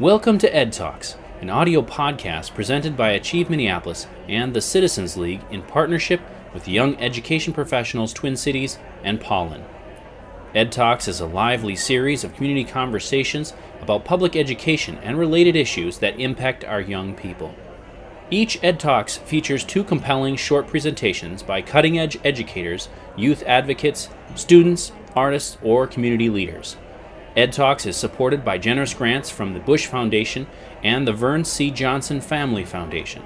Welcome to Ed Talks, an audio podcast presented by Achieve Minneapolis and the Citizens League in partnership with Young Education Professionals Twin Cities and Pollen. Ed Talks is a lively series of community conversations about public education and related issues that impact our young people. Each Ed Talks features two compelling short presentations by cutting edge educators, youth advocates, students, artists, or community leaders. Ed Talks is supported by generous grants from the Bush Foundation and the Vern C. Johnson Family Foundation.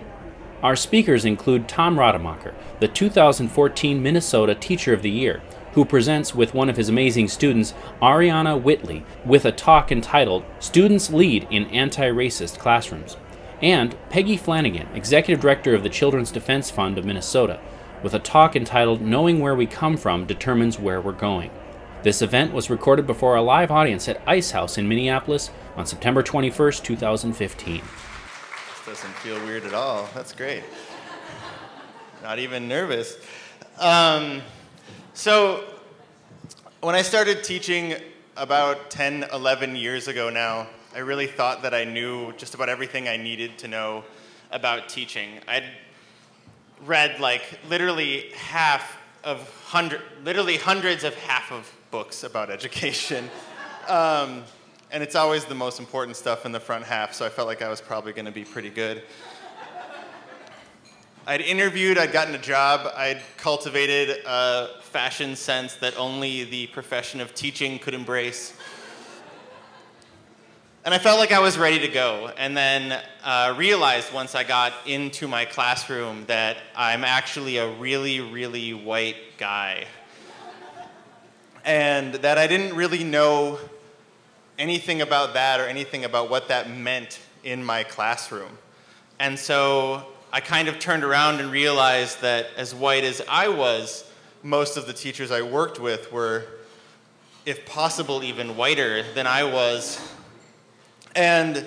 Our speakers include Tom Rademacher, the 2014 Minnesota Teacher of the Year, who presents with one of his amazing students, Ariana Whitley, with a talk entitled Students Lead in Anti Racist Classrooms, and Peggy Flanagan, Executive Director of the Children's Defense Fund of Minnesota, with a talk entitled Knowing Where We Come From Determines Where We're Going. This event was recorded before a live audience at Ice House in Minneapolis on September 21st, 2015. This doesn't feel weird at all. That's great. Not even nervous. Um, so, when I started teaching about 10, 11 years ago now, I really thought that I knew just about everything I needed to know about teaching. I'd read like literally half of hundred, literally hundreds of half of books about education. Um, and it's always the most important stuff in the front half, so I felt like I was probably going to be pretty good. I'd interviewed, I'd gotten a job, I'd cultivated a fashion sense that only the profession of teaching could embrace. And I felt like I was ready to go, and then uh, realized once I got into my classroom that I'm actually a really, really white guy and that I didn't really know anything about that or anything about what that meant in my classroom. And so I kind of turned around and realized that as white as I was, most of the teachers I worked with were, if possible, even whiter than I was. And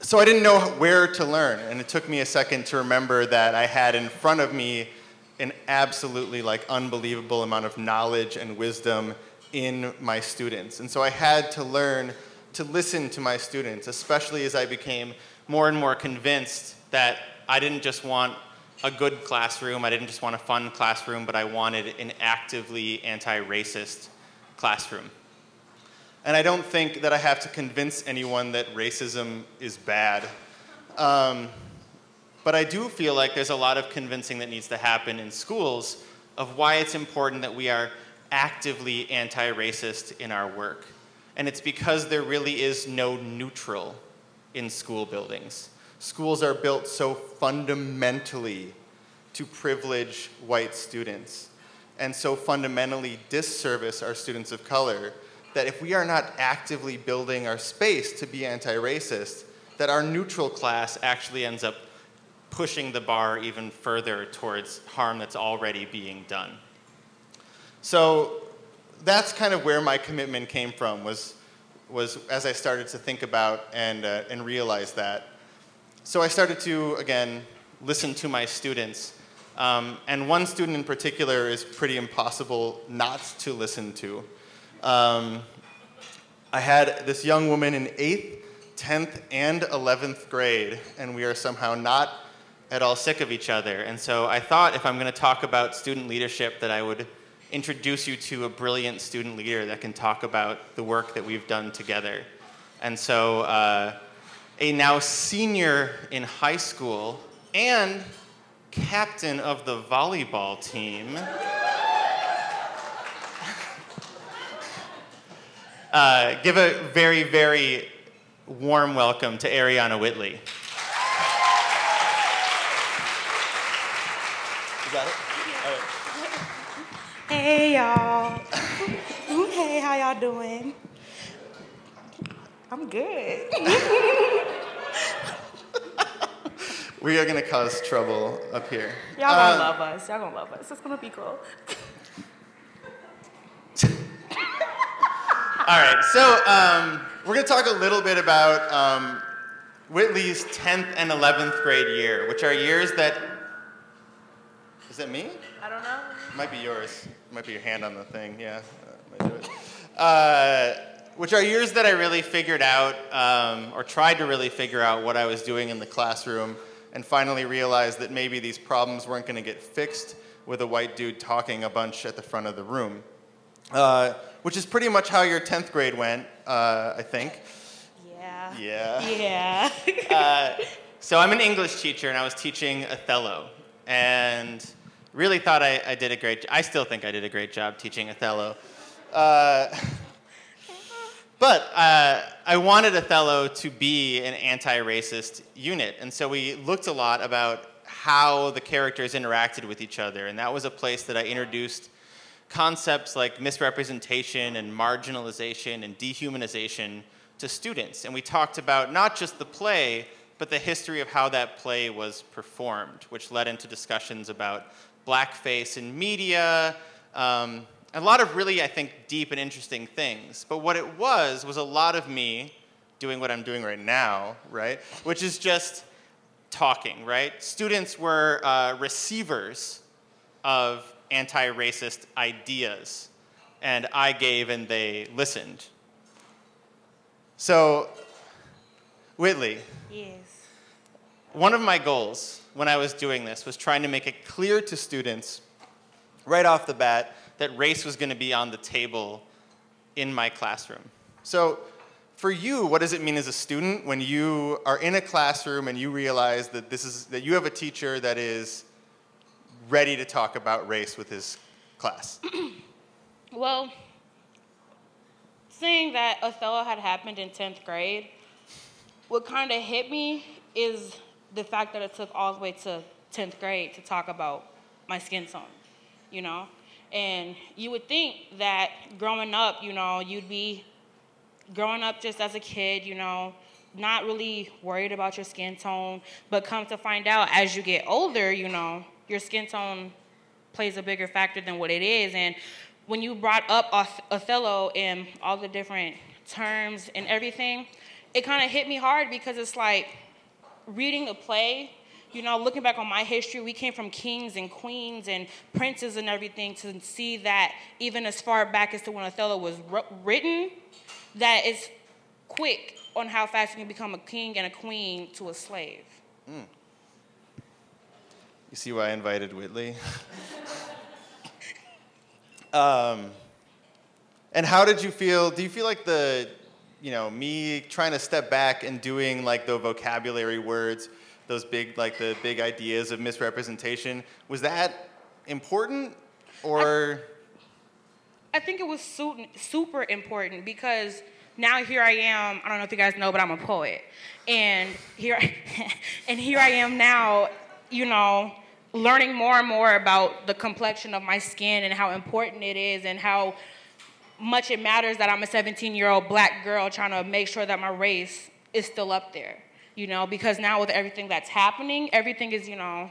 so I didn't know where to learn. And it took me a second to remember that I had in front of me an absolutely like unbelievable amount of knowledge and wisdom in my students. And so I had to learn to listen to my students, especially as I became more and more convinced that I didn't just want a good classroom, I didn't just want a fun classroom, but I wanted an actively anti racist classroom. And I don't think that I have to convince anyone that racism is bad. Um, but I do feel like there's a lot of convincing that needs to happen in schools of why it's important that we are actively anti racist in our work. And it's because there really is no neutral in school buildings. Schools are built so fundamentally to privilege white students and so fundamentally disservice our students of color that if we are not actively building our space to be anti racist, that our neutral class actually ends up pushing the bar even further towards harm that's already being done. So that's kind of where my commitment came from was, was as I started to think about and, uh, and realize that. So I started to, again, listen to my students. Um, and one student in particular is pretty impossible not to listen to. Um, I had this young woman in 8th, 10th, and 11th grade, and we are somehow not at all sick of each other. And so I thought if I'm going to talk about student leadership, that I would introduce you to a brilliant student leader that can talk about the work that we've done together. And so, uh, a now senior in high school and captain of the volleyball team. uh, give a very, very warm welcome to Ariana Whitley. It? Hey, y'all. hey, how y'all doing? I'm good. we are going to cause trouble up here. Y'all gonna um, love us. Y'all gonna love us. It's gonna be cool. All right, so um, we're going to talk a little bit about um, Whitley's 10th and 11th grade year, which are years that is it me? I don't know. It might be yours. It might be your hand on the thing. Yeah, uh, might do it. Uh, which are years that I really figured out, um, or tried to really figure out what I was doing in the classroom, and finally realized that maybe these problems weren't going to get fixed with a white dude talking a bunch at the front of the room. Uh, which is pretty much how your 10th grade went, uh, I think. Yeah. Yeah. Yeah. Uh, so I'm an English teacher, and I was teaching Othello, and really thought I, I did a great. I still think I did a great job teaching Othello. Uh, but uh, I wanted Othello to be an anti-racist unit, and so we looked a lot about how the characters interacted with each other, and that was a place that I introduced concepts like misrepresentation and marginalization and dehumanization to students. And we talked about not just the play, but the history of how that play was performed, which led into discussions about blackface in media, um, a lot of really, I think, deep and interesting things. But what it was, was a lot of me doing what I'm doing right now, right? Which is just talking, right? Students were uh, receivers of anti racist ideas, and I gave and they listened. So, Whitley, yes. one of my goals when I was doing this was trying to make it clear to students right off the bat that race was going to be on the table in my classroom. So, for you, what does it mean as a student when you are in a classroom and you realize that this is that you have a teacher that is ready to talk about race with his class? Well, seeing that Othello had happened in 10th grade, what kind of hit me is the fact that it took all the way to 10th grade to talk about my skin tone, you know? And you would think that growing up, you know, you'd be growing up just as a kid, you know, not really worried about your skin tone, but come to find out as you get older, you know, your skin tone plays a bigger factor than what it is. And when you brought up Oth- Othello and all the different terms and everything, it kind of hit me hard because it's like reading the play, you know, looking back on my history, we came from kings and queens and princes and everything to see that even as far back as to when Othello was written, that it's quick on how fast you can become a king and a queen to a slave. You see why I invited Whitley? um, and how did you feel? Do you feel like the, you know, me trying to step back and doing like the vocabulary words, those big, like the big ideas of misrepresentation, was that important? Or, I think it was su- super important because now here I am. I don't know if you guys know, but I'm a poet, and here, and here I am now. You know, learning more and more about the complexion of my skin and how important it is, and how much it matters that I'm a 17 year old black girl trying to make sure that my race is still up there. You know, because now with everything that's happening, everything is you know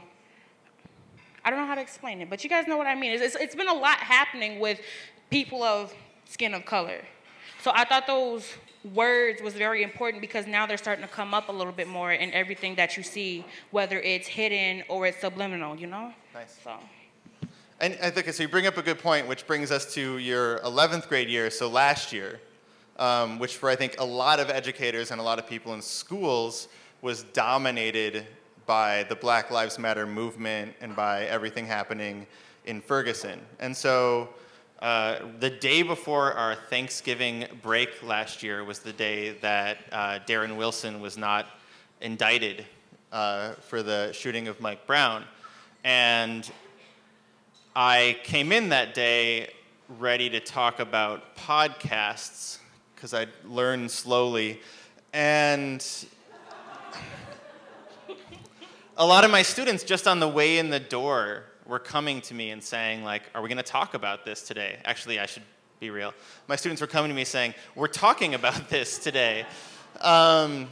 I don't know how to explain it, but you guys know what I mean. It's, it's, it's been a lot happening with people of skin of color. So I thought those words was very important because now they're starting to come up a little bit more in everything that you see, whether it's hidden or it's subliminal, you know? Nice. So and I think, so you bring up a good point, which brings us to your 11th grade year, so last year, um, which for I think a lot of educators and a lot of people in schools was dominated by the Black Lives Matter movement and by everything happening in Ferguson. And so uh, the day before our Thanksgiving break last year was the day that uh, Darren Wilson was not indicted uh, for the shooting of Mike Brown. And I came in that day ready to talk about podcasts because I'd learned slowly. And a lot of my students, just on the way in the door, were coming to me and saying, like, are we going to talk about this today? Actually, I should be real. My students were coming to me saying, we're talking about this today. Um,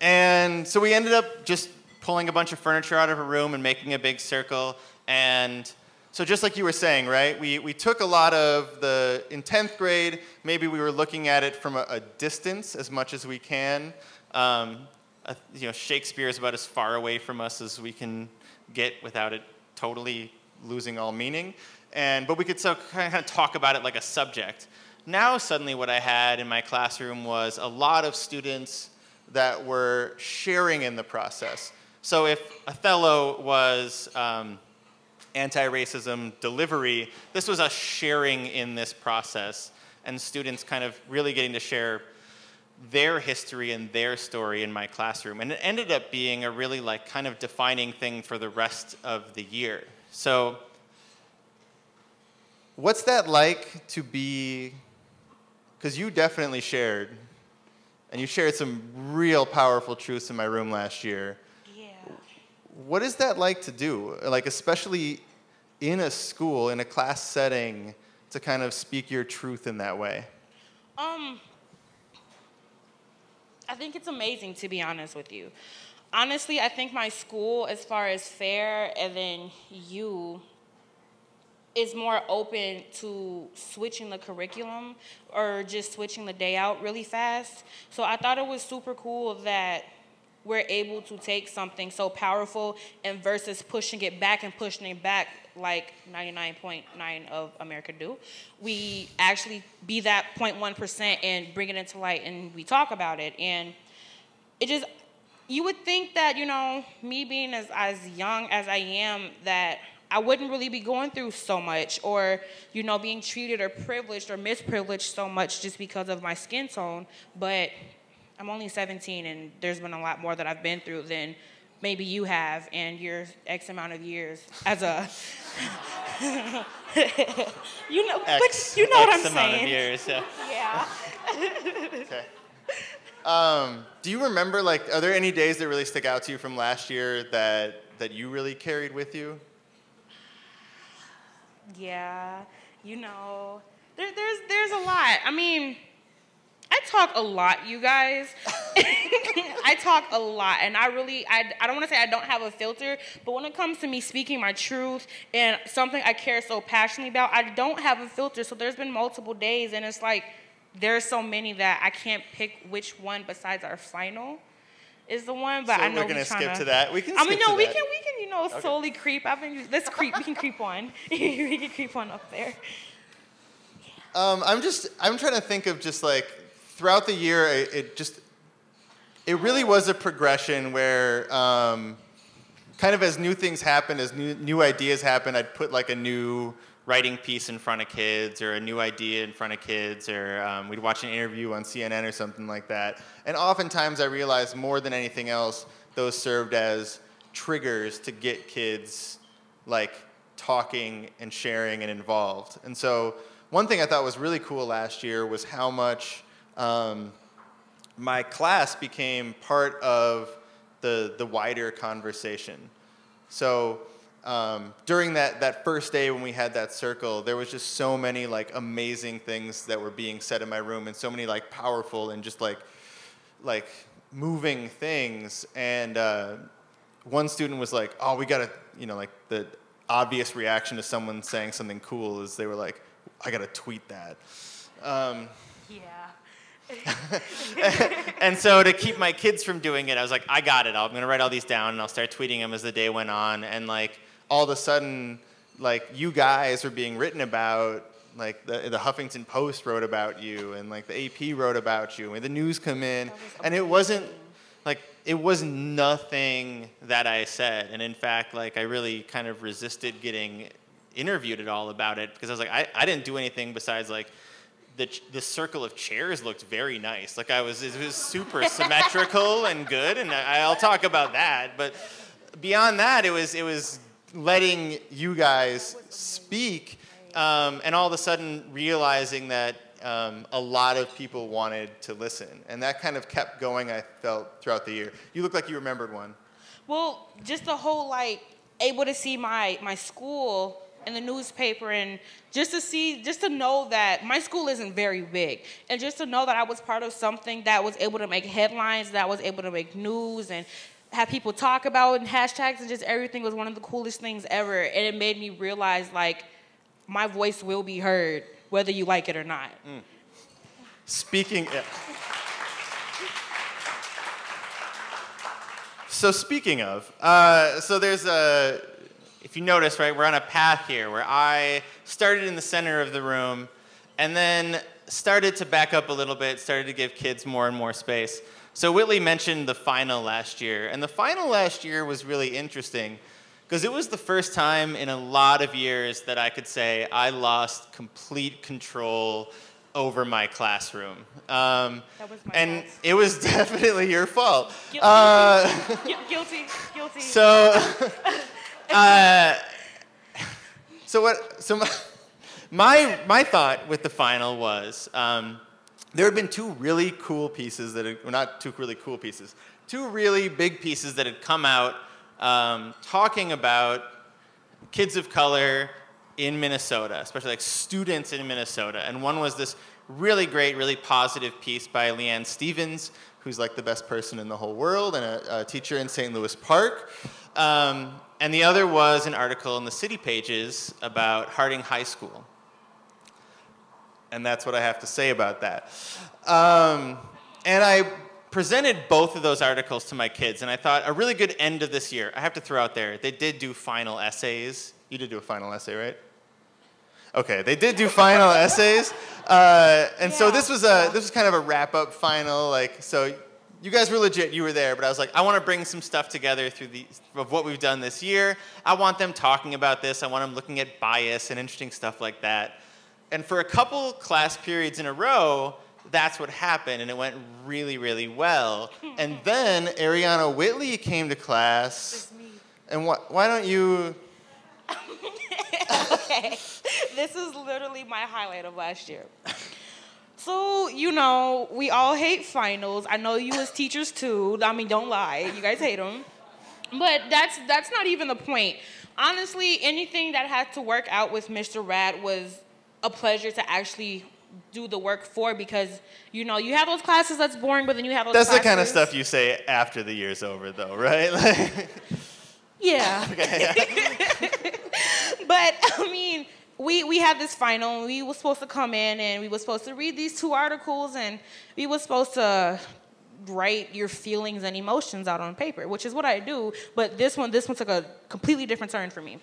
and so we ended up just pulling a bunch of furniture out of a room and making a big circle. And so just like you were saying, right, we, we took a lot of the, in 10th grade, maybe we were looking at it from a, a distance as much as we can. Um, you know, Shakespeare is about as far away from us as we can get without it totally losing all meaning. And, but we could so kind of talk about it like a subject. Now, suddenly, what I had in my classroom was a lot of students that were sharing in the process. So, if Othello was um, anti racism delivery, this was us sharing in this process, and students kind of really getting to share their history and their story in my classroom. And it ended up being a really, like, kind of defining thing for the rest of the year. So, what's that like to be because you definitely shared, and you shared some real powerful truths in my room last year. What is that like to do? Like, especially in a school, in a class setting, to kind of speak your truth in that way? Um, I think it's amazing to be honest with you. Honestly, I think my school, as far as fair, and then you, is more open to switching the curriculum or just switching the day out really fast. So I thought it was super cool that we're able to take something so powerful and versus pushing it back and pushing it back like 99.9 of America do. We actually be that 0.1% and bring it into light and we talk about it. And it just, you would think that, you know, me being as, as young as I am, that I wouldn't really be going through so much or, you know, being treated or privileged or misprivileged so much just because of my skin tone. But I'm only 17 and there's been a lot more that I've been through than maybe you have in your X amount of years as a. you know, X, you know X what I'm amount saying. of years, yeah. Yeah. Okay. Um, do you remember, like, are there any days that really stick out to you from last year that, that you really carried with you? Yeah, you know, there, there's there's a lot. I mean, I talk a lot, you guys. I talk a lot, and I really I, I don't want to say I don't have a filter, but when it comes to me speaking my truth and something I care so passionately about, I don't have a filter. So there's been multiple days, and it's like there's so many that I can't pick which one besides our final is the one. But so I know we're gonna we skip tryna- to that. We can. I mean, skip no, to we that. can, we can, you know, slowly creep. I've been, let's creep. We can creep on. we can creep on up there. Um, I'm just, I'm trying to think of just like throughout the year, it, just, it really was a progression where, um, kind of as new things happened, as new, new ideas happened, I'd put like a new writing piece in front of kids or a new idea in front of kids, or um, we'd watch an interview on CNN or something like that. And oftentimes I realized more than anything else, those served as triggers to get kids like talking and sharing and involved. And so one thing I thought was really cool last year was how much um, my class became part of the, the wider conversation. So um, during that, that first day when we had that circle, there was just so many like amazing things that were being said in my room and so many like powerful and just like like moving things. And uh, one student was like, "Oh, we gotta," you know, like the obvious reaction to someone saying something cool is they were like, "I gotta tweet that." Um. and so to keep my kids from doing it, I was like, I got it. I'm gonna write all these down and I'll start tweeting them as the day went on. And like all of a sudden, like you guys were being written about. Like the, the Huffington Post wrote about you, and like the AP wrote about you, and the news come in, and it wasn't like it was nothing that I said. And in fact, like I really kind of resisted getting interviewed at all about it because I was like, I, I didn't do anything besides like the, the circle of chairs looked very nice. Like I was, it was super symmetrical and good, and I, I'll talk about that. But beyond that, it was, it was letting you guys speak, um, and all of a sudden realizing that um, a lot of people wanted to listen, and that kind of kept going. I felt throughout the year. You look like you remembered one. Well, just the whole like able to see my my school in the newspaper and just to see just to know that my school isn't very big and just to know that I was part of something that was able to make headlines, that was able to make news and have people talk about and hashtags and just everything was one of the coolest things ever and it made me realize like my voice will be heard whether you like it or not. Speaking. yeah. So speaking of, uh, so there's a. If you notice, right, we're on a path here where I started in the center of the room, and then started to back up a little bit, started to give kids more and more space. So Whitley mentioned the final last year, and the final last year was really interesting because it was the first time in a lot of years that I could say I lost complete control over my classroom. Um, That was my and it was definitely your fault. Guilty. Uh, guilty, guilty. so, uh, so what? So my, my thought with the final was um, there had been two really cool pieces that had, well, not two really cool pieces, two really big pieces that had come out um, talking about kids of color in Minnesota, especially like students in Minnesota. And one was this really great, really positive piece by Leanne Stevens, who's like the best person in the whole world and a, a teacher in St. Louis Park. Um, and the other was an article in the city pages about Harding High School. And that's what I have to say about that. Um, and I presented both of those articles to my kids, and I thought a really good end of this year. I have to throw out there, they did do final essays. You did do a final essay, right? Okay, they did do final essays, uh, and so this was a this was kind of a wrap up final. Like, so you guys were legit, you were there, but I was like, I want to bring some stuff together through the of what we've done this year. I want them talking about this. I want them looking at bias and interesting stuff like that. And for a couple class periods in a row, that's what happened, and it went really, really well. and then Ariana Whitley came to class, and wh- why don't you? okay. This is literally my highlight of last year. So, you know, we all hate finals. I know you as teachers too. I mean, don't lie. You guys hate them. But that's that's not even the point. Honestly, anything that had to work out with Mr. Rad was a pleasure to actually do the work for because you know you have those classes that's boring, but then you have those. That's the kind of stuff you say after the year's over, though, right? Like, Yeah. okay, But I mean, we we had this final. and We were supposed to come in and we were supposed to read these two articles and we were supposed to write your feelings and emotions out on paper, which is what I do. But this one, this one took a completely different turn for me.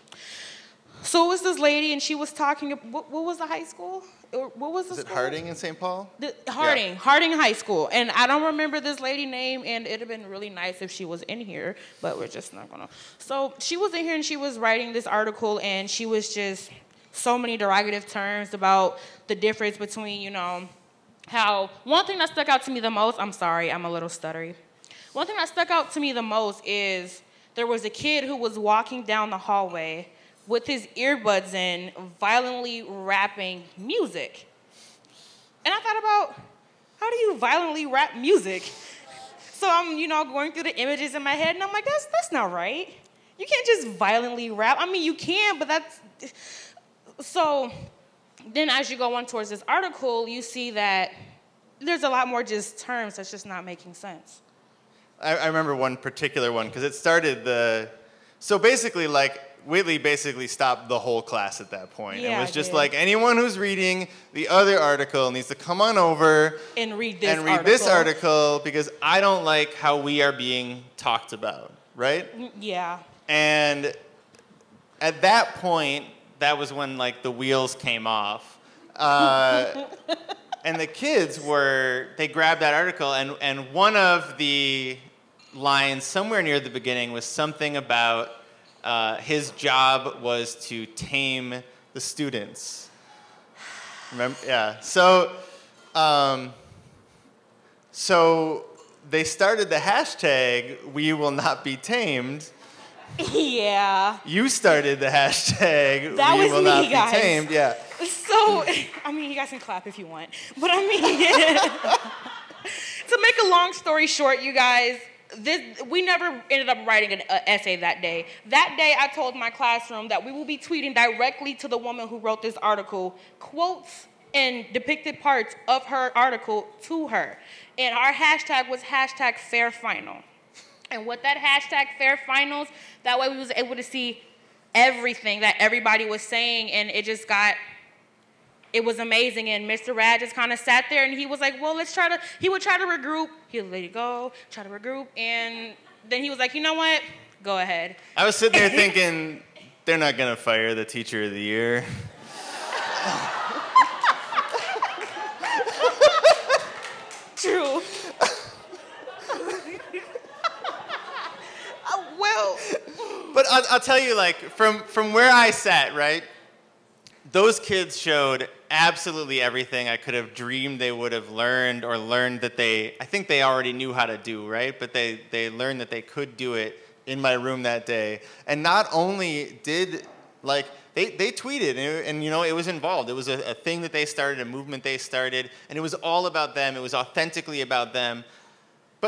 So it was this lady and she was talking. What, what was the high school? What was the is it school? Harding in St. Paul? The, Harding, Harding High School, and I don't remember this lady name, and it'd have been really nice if she was in here, but we're just not gonna. So she was in here and she was writing this article, and she was just so many derogative terms about the difference between, you know, how one thing that stuck out to me the most. I'm sorry, I'm a little stuttery. One thing that stuck out to me the most is there was a kid who was walking down the hallway with his earbuds in, violently rapping music. And I thought about how do you violently rap music? So I'm, you know, going through the images in my head, and I'm like, that's that's not right. You can't just violently rap. I mean, you can, but that's so. Then, as you go on towards this article, you see that there's a lot more just terms that's just not making sense. I, I remember one particular one because it started the. So basically, like Whitley basically stopped the whole class at that point. Yeah, it was just like anyone who's reading the other article needs to come on over And read this and read article. this article because I don't like how we are being talked about, right? Yeah. And at that point, that was when like the wheels came off. Uh, and the kids were they grabbed that article and, and one of the lines somewhere near the beginning was something about uh, his job was to tame the students. Remember? Yeah. So, um, so they started the hashtag "We will not be tamed." Yeah. You started the hashtag That "We was will me, not guys. be tamed." Yeah. So, I mean, you guys can clap if you want. But I mean, to make a long story short, you guys, this we never ended up writing an uh, essay that day. That day, I told my classroom that we will be tweeting directly to the woman who wrote this article quotes and depicted parts of her article to her. And our hashtag was hashtag fair final. And with that hashtag fair finals, that way we was able to see everything that everybody was saying, and it just got it was amazing. And Mr. Rad just kind of sat there and he was like, well, let's try to, he would try to regroup. He would let it go, try to regroup. And then he was like, you know what? Go ahead. I was sitting there thinking, they're not gonna fire the teacher of the year. I'll, I'll tell you, like, from, from where I sat, right? Those kids showed absolutely everything I could have dreamed they would have learned or learned that they, I think they already knew how to do, right? But they, they learned that they could do it in my room that day. And not only did, like, they, they tweeted and, and you know it was involved it was a, a thing that they started a movement they started and it was all about them it was authentically about them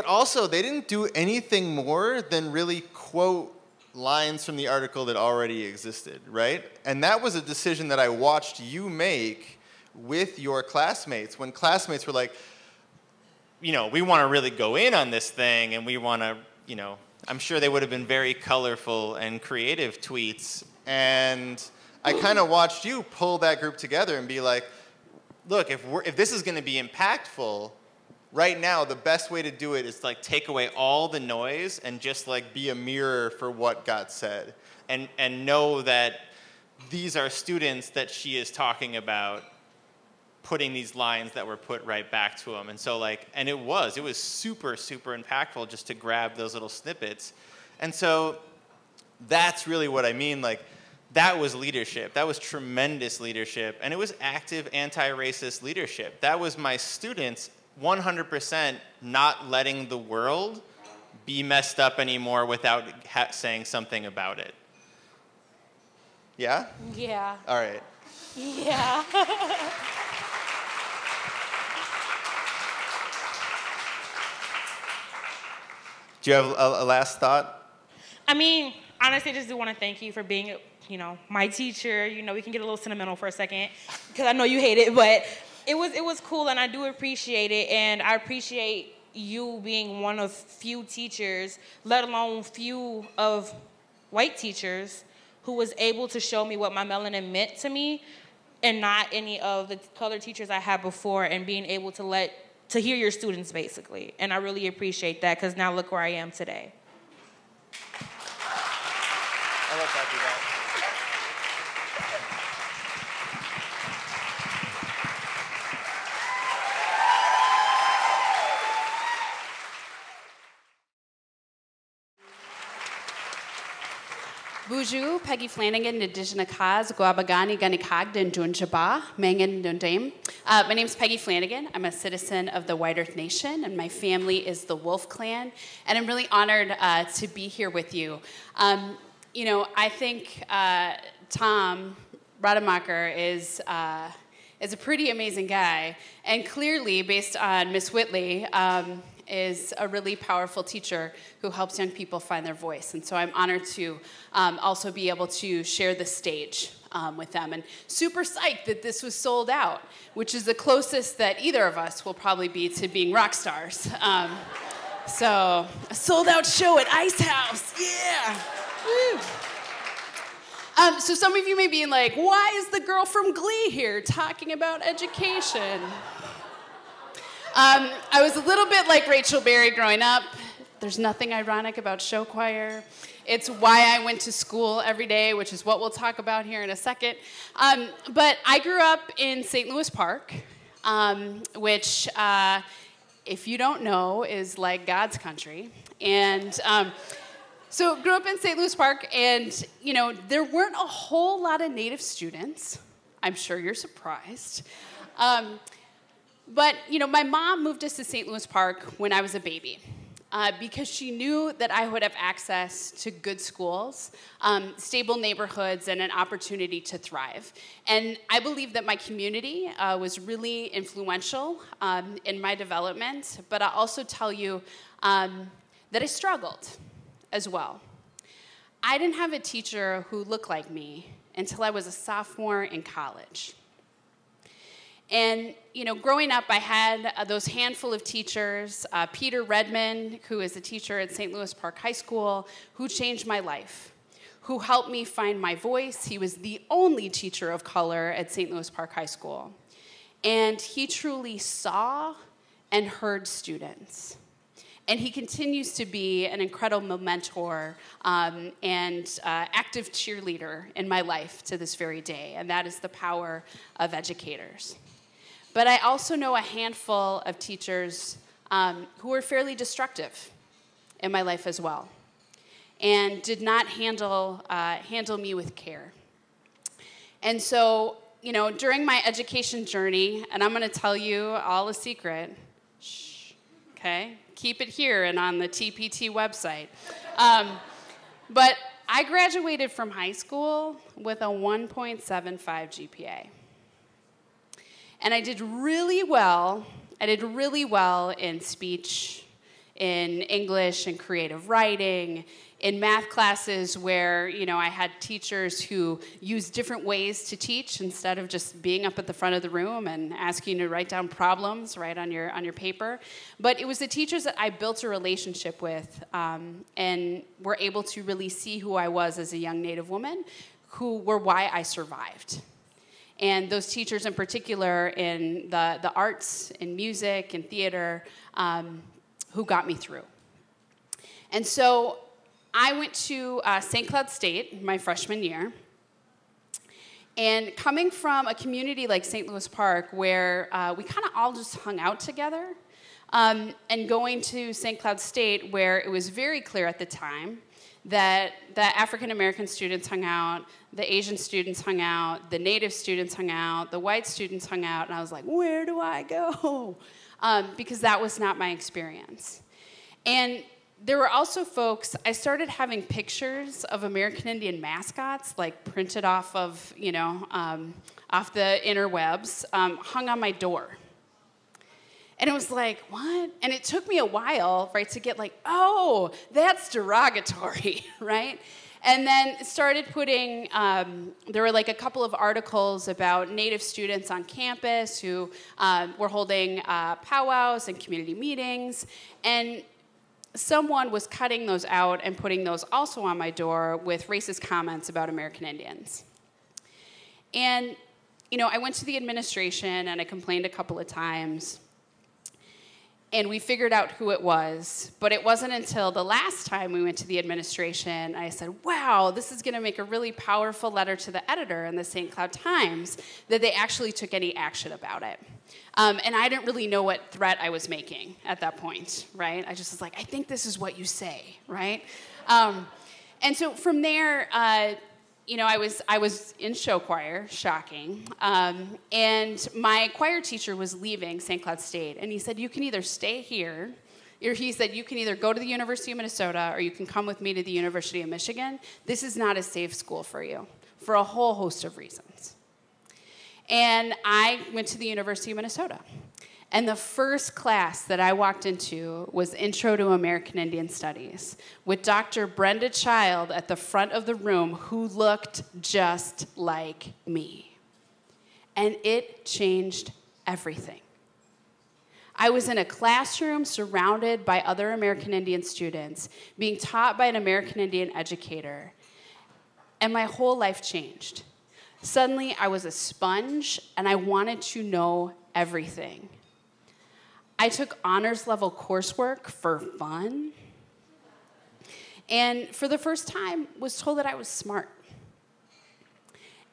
but also they didn't do anything more than really quote lines from the article that already existed right? And that was a decision that i watched you make with your classmates when classmates were like you know we want to really go in on this thing and we want to you know i'm sure they would have been very colorful and creative tweets. And I kind of watched you pull that group together and be like, look, if, we're, if this is going to be impactful, right now the best way to do it is like take away all the noise and just like be a mirror for what got said and, and know that these are students that she is talking about putting these lines that were put right back to them and so like and it was it was super super impactful just to grab those little snippets and so that's really what i mean like that was leadership. That was tremendous leadership. And it was active anti racist leadership. That was my students 100% not letting the world be messed up anymore without ha- saying something about it. Yeah? Yeah. All right. Yeah. Do you have a, a last thought? I mean, honestly, I just do want to thank you for being you know, my teacher. You know, we can get a little sentimental for a second because I know you hate it, but it was it was cool, and I do appreciate it, and I appreciate you being one of few teachers, let alone few of white teachers, who was able to show me what my melanin meant to me, and not any of the color teachers I had before, and being able to let to hear your students basically, and I really appreciate that because now look where I am today. I love. Buju, Peggy Flanagan, Nadijna Kaz, Guabagani Ganikagdan Dunjaba, Mangan Dundame. Uh, my name is Peggy Flanagan. I'm a citizen of the White Earth Nation, and my family is the Wolf Clan. And I'm really honored uh, to be here with you. Um, you know, I think uh, Tom Rademacher is. Uh, is a pretty amazing guy, and clearly, based on Miss Whitley, um, is a really powerful teacher who helps young people find their voice. And so I'm honored to um, also be able to share the stage um, with them. And super psyched that this was sold out, which is the closest that either of us will probably be to being rock stars. Um, so, a sold out show at Ice House. Yeah. Um, so, some of you may be like, why is the girl from Glee here talking about education? Um, I was a little bit like Rachel Berry growing up. There's nothing ironic about show choir. It's why I went to school every day, which is what we'll talk about here in a second. Um, but I grew up in St. Louis Park, um, which, uh, if you don't know, is like God's country. And um, so grew up in St. Louis Park, and you know there weren't a whole lot of Native students. I'm sure you're surprised. But, you know, my mom moved us to St. Louis Park when I was a baby. Uh, because she knew that I would have access to good schools, um, stable neighborhoods, and an opportunity to thrive. And I believe that my community uh, was really influential um, in my development, but I'll also tell you um, that I struggled as well. I didn't have a teacher who looked like me until I was a sophomore in college. And you know, growing up, I had uh, those handful of teachers. Uh, Peter Redmond, who is a teacher at St. Louis Park High School, who changed my life, who helped me find my voice. He was the only teacher of color at St. Louis Park High School, and he truly saw and heard students. And he continues to be an incredible mentor um, and uh, active cheerleader in my life to this very day. And that is the power of educators. But I also know a handful of teachers um, who were fairly destructive in my life as well. and did not handle, uh, handle me with care. And so, you know, during my education journey, and I'm going to tell you all a secret, shh, okay? Keep it here and on the TPT website. Um, but I graduated from high school with a 1.75 GPA. And I did really well. I did really well in speech, in English and creative writing, in math classes where you know I had teachers who used different ways to teach instead of just being up at the front of the room and asking you to write down problems right on your on your paper. But it was the teachers that I built a relationship with um, and were able to really see who I was as a young Native woman, who were why I survived. And those teachers, in particular, in the, the arts, in music, and theater, um, who got me through. And so I went to uh, St. Cloud State my freshman year. And coming from a community like St. Louis Park, where uh, we kind of all just hung out together, um, and going to St. Cloud State, where it was very clear at the time that the African American students hung out, the Asian students hung out, the Native students hung out, the white students hung out, and I was like, where do I go? Um, because that was not my experience. And there were also folks, I started having pictures of American Indian mascots, like printed off of, you know, um, off the interwebs, um, hung on my door. And it was like, what? And it took me a while, right, to get like, oh, that's derogatory, right? And then started putting, um, there were like a couple of articles about Native students on campus who um, were holding uh, powwows and community meetings. And someone was cutting those out and putting those also on my door with racist comments about American Indians. And, you know, I went to the administration and I complained a couple of times. And we figured out who it was. But it wasn't until the last time we went to the administration, I said, wow, this is going to make a really powerful letter to the editor in the St. Cloud Times, that they actually took any action about it. Um, and I didn't really know what threat I was making at that point, right? I just was like, I think this is what you say, right? Um, and so from there, uh, you know, I was I was in show choir, shocking, um, and my choir teacher was leaving St. Cloud State, and he said, "You can either stay here." Or he said, You can either go to the University of Minnesota or you can come with me to the University of Michigan. This is not a safe school for you for a whole host of reasons. And I went to the University of Minnesota. And the first class that I walked into was Intro to American Indian Studies with Dr. Brenda Child at the front of the room who looked just like me. And it changed everything. I was in a classroom surrounded by other American Indian students, being taught by an American Indian educator, and my whole life changed. Suddenly, I was a sponge and I wanted to know everything. I took honors level coursework for fun. And for the first time, was told that I was smart.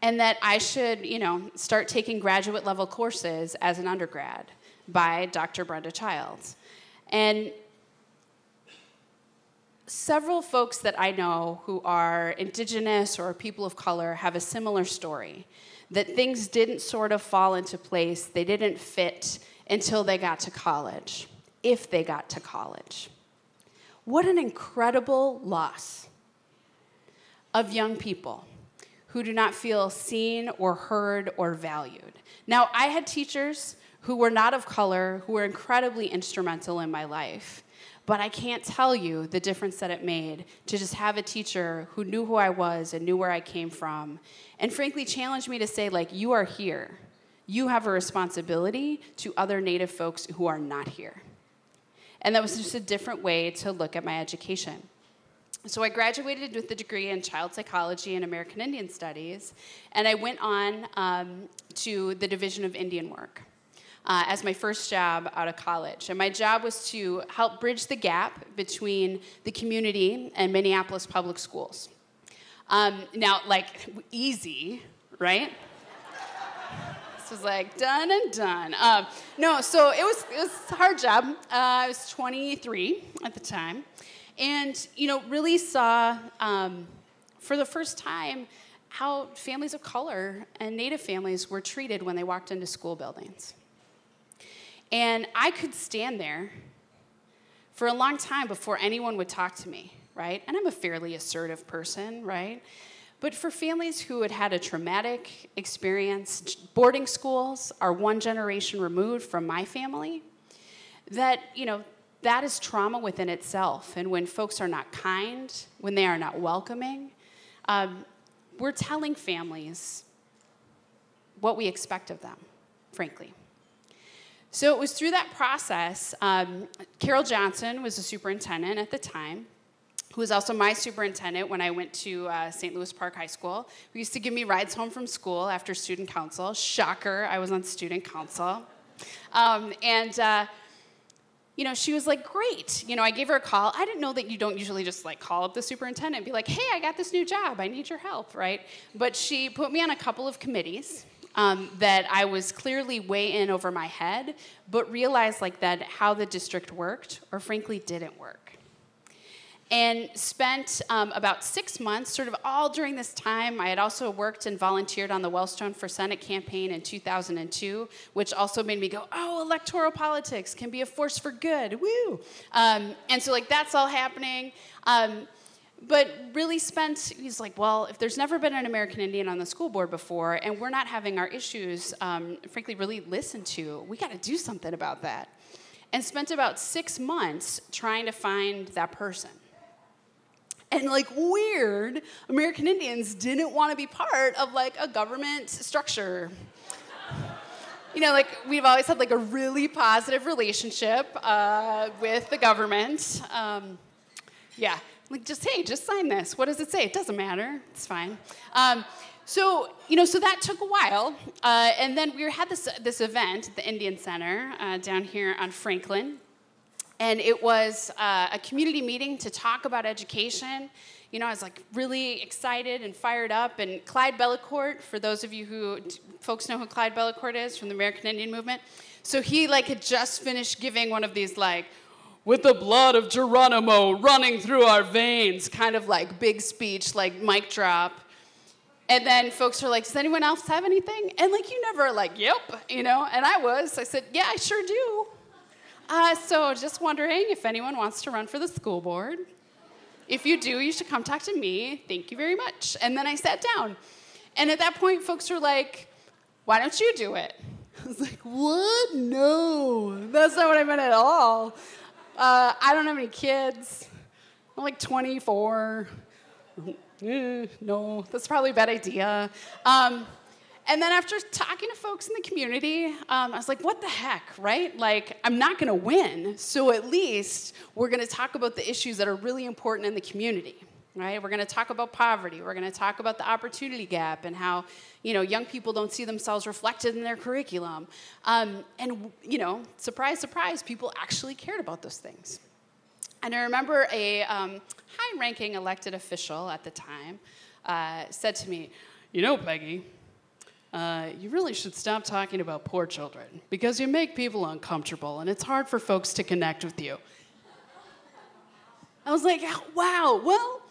And that I should, you know, start taking graduate level courses as an undergrad by Dr. Brenda Childs. And several folks that I know who are indigenous or people of color have a similar story that things didn't sort of fall into place, they didn't fit until they got to college, if they got to college. What an incredible loss of young people who do not feel seen or heard or valued. Now, I had teachers who were not of color who were incredibly instrumental in my life. But I can't tell you the difference that it made to just have a teacher who knew who I was and knew where I came from, and frankly challenged me to say, like, you are here. You have a responsibility to other Native folks who are not here. And that was just a different way to look at my education. So I graduated with a degree in child psychology and American Indian Studies, and I went on um, to the Division of Indian Work uh, as my first job out of college. And my job was to help bridge the gap between the community and Minneapolis public schools. Um, now, like, easy, right? Was like done and done. Um, no, so it was, it was a hard job. Uh, I was 23 at the time. and you know really saw um, for the first time how families of color and native families were treated when they walked into school buildings and i could stand there for a long time before anyone would talk to me right and i'm a fairly assertive person right but for families who had had a traumatic experience boarding schools are one generation removed from my family that you know that is trauma within itself. And when folks are not kind, when they are not welcoming, um, we're telling families what we expect of them, frankly. So it was through that process. Um, Carol Johnson was the superintendent at the time, who was also my superintendent when I went to uh, St. Louis Park High School. Who used to give me rides home from school after student council. Shocker, I was on student council. Um, and uh, you know, she was like, great. You know, I gave her a call. I didn't know that you don't usually just like call up the superintendent and be like, hey, I got this new job. I need your help, right? But she put me on a couple of committees. Um, that I was clearly way in over my head, but realized like that how the district worked, or frankly didn't work and spent um, about six months, sort of all during this time. I had also worked and volunteered on the Wellstone for Senate campaign in 2002, which also made me go, oh, electoral politics can be a force for good, woo! Um, and so, like, that's all happening. Um, but really spent, he's like, well, if there's never been an American Indian on the school board before, and we're not having our issues, um, frankly, really listened to, we got to do something about that. And spent about six months trying to find that person and like weird american indians didn't want to be part of like a government structure. You know like we've always had like a really positive relationship uh, with the government. Um, yeah like just hey just sign this. What does it say? It doesn't matter. It's fine. Um, so you know so that took a while uh, and then we had this this event at the indian center uh, down here on franklin and it was uh, a community meeting to talk about education. You know, I was like really excited and fired up. And Clyde Bellecourt, for those of you who folks know who Clyde Bellecourt is from the American Indian Movement, so he like had just finished giving one of these like with the blood of Geronimo running through our veins, kind of like big speech, like mic drop. And then folks are like, Does anyone else have anything? And like, you never like, Yep, you know? And I was. I said, Yeah, I sure do. Uh, so, just wondering if anyone wants to run for the school board. If you do, you should come talk to me. Thank you very much. And then I sat down. And at that point, folks were like, Why don't you do it? I was like, What? No, that's not what I meant at all. Uh, I don't have any kids. I'm like 24. Eh, no, that's probably a bad idea. Um, and then after talking to folks in the community, um, I was like, what the heck, right? Like, I'm not gonna win, so at least we're gonna talk about the issues that are really important in the community, right? We're gonna talk about poverty, we're gonna talk about the opportunity gap and how, you know, young people don't see themselves reflected in their curriculum. Um, and, you know, surprise, surprise, people actually cared about those things. And I remember a um, high ranking elected official at the time uh, said to me, You know, Peggy, uh, you really should stop talking about poor children because you make people uncomfortable and it's hard for folks to connect with you. I was like, wow, well,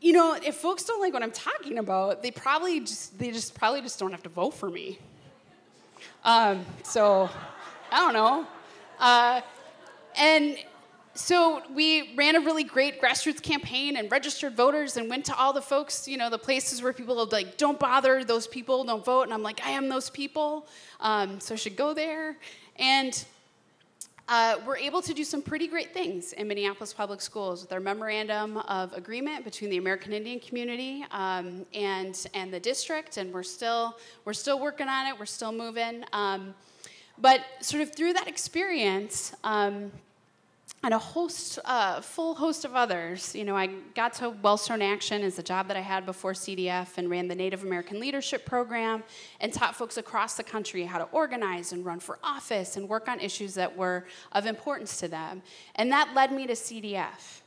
you know, if folks don't like what I'm talking about, they probably just they just probably just don't have to vote for me. Um, so I don't know. Uh, and so we ran a really great grassroots campaign and registered voters and went to all the folks, you know, the places where people are like, don't bother those people, don't vote. And I'm like, I am those people, um, so I should go there. And uh, we're able to do some pretty great things in Minneapolis Public Schools with our memorandum of agreement between the American Indian community um, and and the district, and we're still we're still working on it. We're still moving. Um, but sort of through that experience, um, and a host, uh, full host of others. You know, I got to Wellstone Action as a job that I had before CDF and ran the Native American Leadership Program and taught folks across the country how to organize and run for office and work on issues that were of importance to them. And that led me to CDF.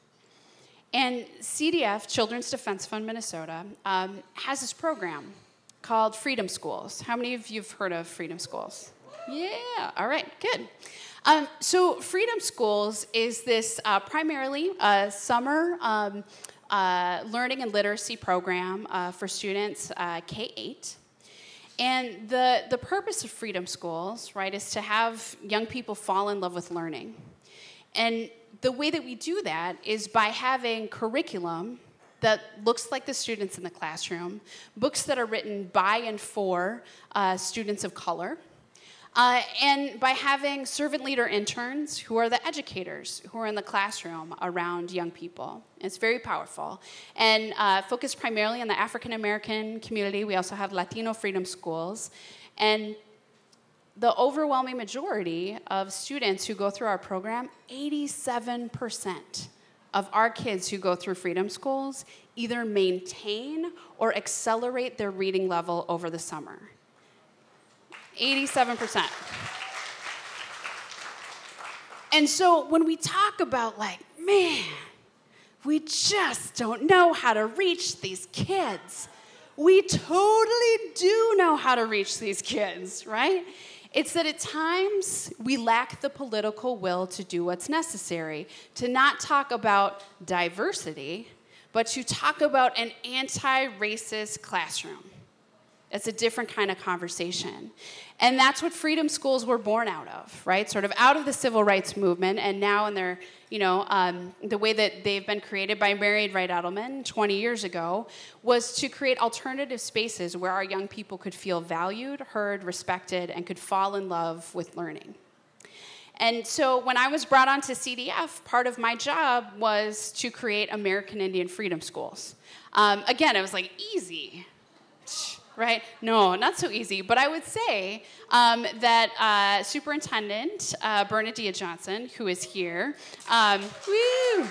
And CDF, Children's Defense Fund Minnesota, um, has this program called Freedom Schools. How many of you have heard of Freedom Schools? Yeah, all right, good. Um, so, Freedom Schools is this uh, primarily a summer um, uh, learning and literacy program uh, for students uh, K 8. And the, the purpose of Freedom Schools, right, is to have young people fall in love with learning. And the way that we do that is by having curriculum that looks like the students in the classroom, books that are written by and for uh, students of color, uh, and by having servant leader interns who are the educators who are in the classroom around young people. It's very powerful. And uh, focused primarily on the African American community, we also have Latino Freedom Schools. And the overwhelming majority of students who go through our program, 87% of our kids who go through Freedom Schools either maintain or accelerate their reading level over the summer. 87%. And so when we talk about, like, man, we just don't know how to reach these kids, we totally do know how to reach these kids, right? It's that at times we lack the political will to do what's necessary, to not talk about diversity, but to talk about an anti racist classroom. It's a different kind of conversation. And that's what freedom schools were born out of, right? Sort of out of the civil rights movement, and now in their, you know, um, the way that they've been created by Marian Wright Edelman 20 years ago was to create alternative spaces where our young people could feel valued, heard, respected, and could fall in love with learning. And so when I was brought onto CDF, part of my job was to create American Indian Freedom Schools. Um, again, it was like easy right? No, not so easy. But I would say um, that uh, Superintendent uh, Bernadeia Johnson, who is here, um, woo,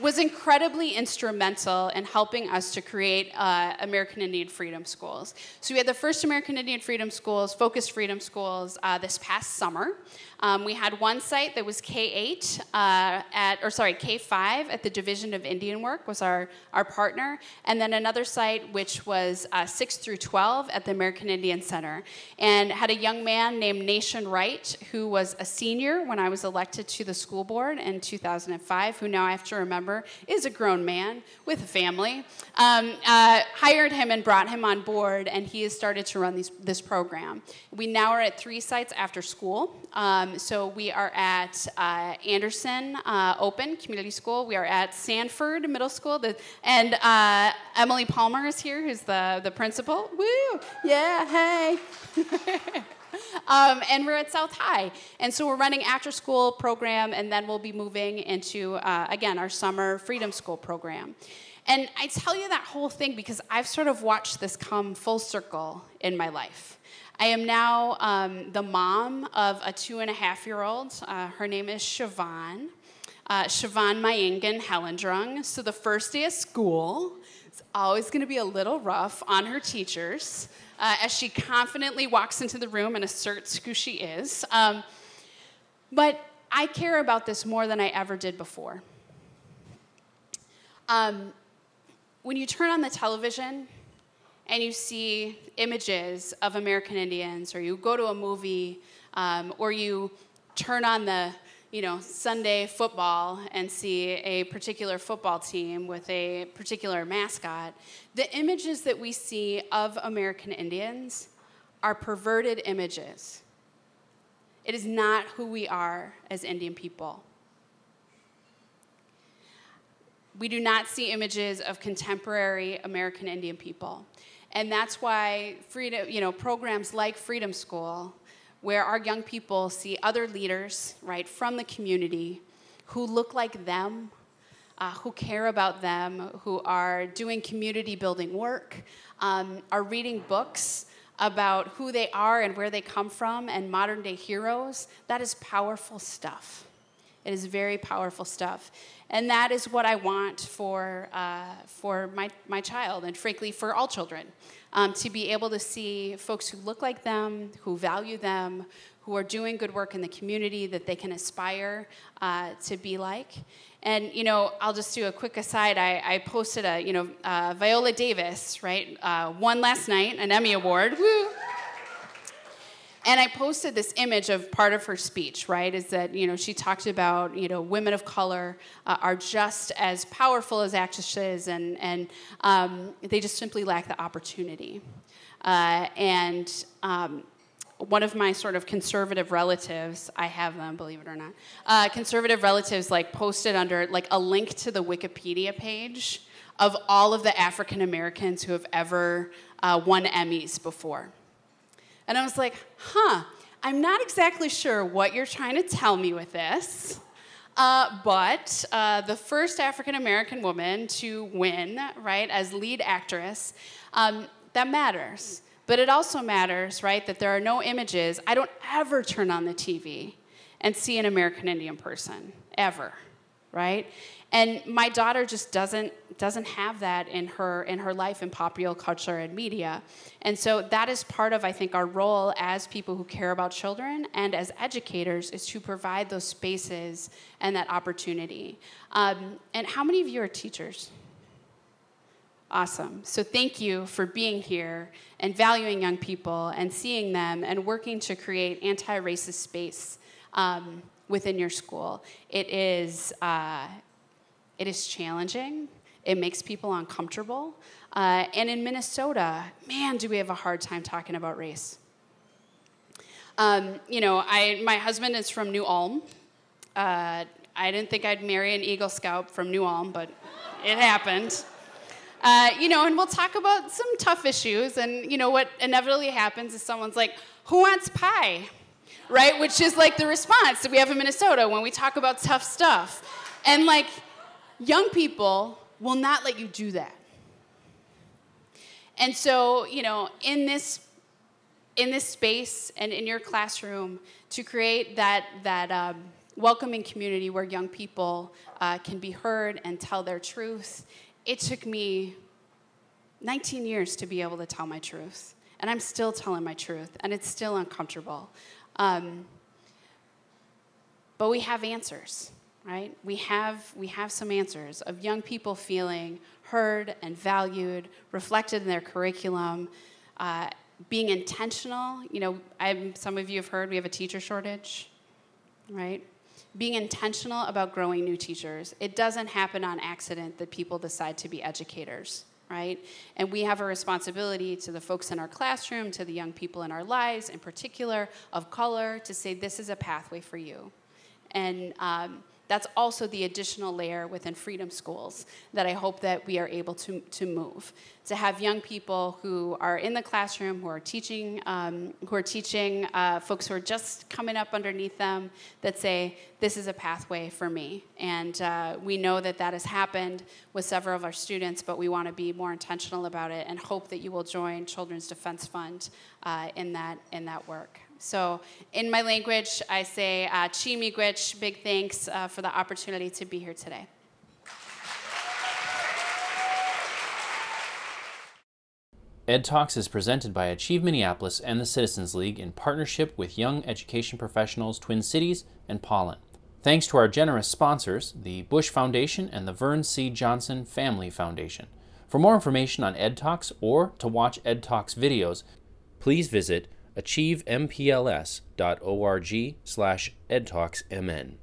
was incredibly instrumental in helping us to create uh, American Indian Freedom Schools. So we had the first American Indian Freedom Schools, focused freedom schools, uh, this past summer. Um, we had one site that was K8 uh, at, or sorry, K5 at the Division of Indian Work was our, our partner, and then another site which was uh, 6 through 12 at the American Indian Center, and had a young man named Nation Wright who was a senior when I was elected to the school board in 2005, who now I have to remember is a grown man with a family. Um, uh, hired him and brought him on board, and he has started to run these, this program. We now are at three sites after school. Um, so we are at uh, Anderson uh, Open Community School. We are at Sanford Middle School. The, and uh, Emily Palmer is here, who's the, the principal. Woo! Yeah, hey. um, and we're at South High. And so we're running after school program, and then we'll be moving into, uh, again, our summer Freedom School program. And I tell you that whole thing because I've sort of watched this come full circle in my life. I am now um, the mom of a two and a half year old. Uh, her name is Siobhan. Uh, Siobhan Mayengan Helendrung. So the first day of school is always going to be a little rough on her teachers uh, as she confidently walks into the room and asserts who she is. Um, but I care about this more than I ever did before. Um, when you turn on the television, and you see images of American Indians, or you go to a movie, um, or you turn on the you know Sunday football and see a particular football team with a particular mascot, the images that we see of American Indians are perverted images. It is not who we are as Indian people. We do not see images of contemporary American Indian people. And that's why freedom, you know, programs like Freedom School, where our young people see other leaders, right, from the community who look like them, uh, who care about them, who are doing community building work, um, are reading books about who they are and where they come from and modern day heroes. That is powerful stuff. It is very powerful stuff. And that is what I want for, uh, for my, my child, and frankly, for all children. Um, to be able to see folks who look like them, who value them, who are doing good work in the community that they can aspire uh, to be like. And you know, I'll just do a quick aside. I, I posted a, you know, uh, Viola Davis, right, uh, won last night an Emmy Award. Woo! And I posted this image of part of her speech, right? Is that, you know, she talked about, you know, women of color uh, are just as powerful as actresses and, and um, they just simply lack the opportunity. Uh, and um, one of my sort of conservative relatives, I have them, believe it or not, uh, conservative relatives like posted under like a link to the Wikipedia page of all of the African Americans who have ever uh, won Emmys before. And I was like, huh, I'm not exactly sure what you're trying to tell me with this. Uh, but uh, the first African American woman to win, right, as lead actress, um, that matters. But it also matters, right, that there are no images. I don't ever turn on the TV and see an American Indian person, ever, right? and my daughter just doesn't doesn't have that in her in her life in popular culture and media and so that is part of i think our role as people who care about children and as educators is to provide those spaces and that opportunity um, and how many of you are teachers Awesome. So, thank you for being here and valuing young people and seeing them and working to create anti racist space um, within your school. It is, uh, it is challenging, it makes people uncomfortable. Uh, and in Minnesota, man, do we have a hard time talking about race. Um, you know, I, my husband is from New Ulm. Uh, I didn't think I'd marry an Eagle Scout from New Ulm, but it happened. Uh, you know, and we'll talk about some tough issues. And, you know, what inevitably happens is someone's like, Who wants pie? Right? Which is like the response that we have in Minnesota when we talk about tough stuff. And, like, young people will not let you do that. And so, you know, in this in this space and in your classroom to create that that um, welcoming community where young people uh, can be heard and tell their truth. It took me 19 years to be able to tell my truth, and I'm still telling my truth, and it's still uncomfortable. Um, but we have answers right? We have, we have some answers of young people feeling heard and valued, reflected in their curriculum, uh, being intentional. You know, I'm, some of you have heard we have a teacher shortage, right? Being intentional about growing new teachers. It doesn't happen on accident that people decide to be educators, right? And we have a responsibility to the folks in our classroom, to the young people in our lives, in particular of color, to say this is a pathway for you. And um, that's also the additional layer within freedom schools that I hope that we are able to, to move. To have young people who are in the classroom, who are teaching, um, who are teaching uh, folks who are just coming up underneath them that say, this is a pathway for me. And uh, we know that that has happened with several of our students, but we want to be more intentional about it and hope that you will join Children's Defense Fund uh, in, that, in that work. So, in my language, I say uh, miigwech, big thanks uh, for the opportunity to be here today. Ed Talks is presented by Achieve Minneapolis and the Citizens League in partnership with Young Education Professionals Twin Cities and Pollen. Thanks to our generous sponsors, the Bush Foundation and the Vern C. Johnson Family Foundation. For more information on Ed Talks or to watch Ed Talks videos, please visit achievempls.org slash edtalksmn.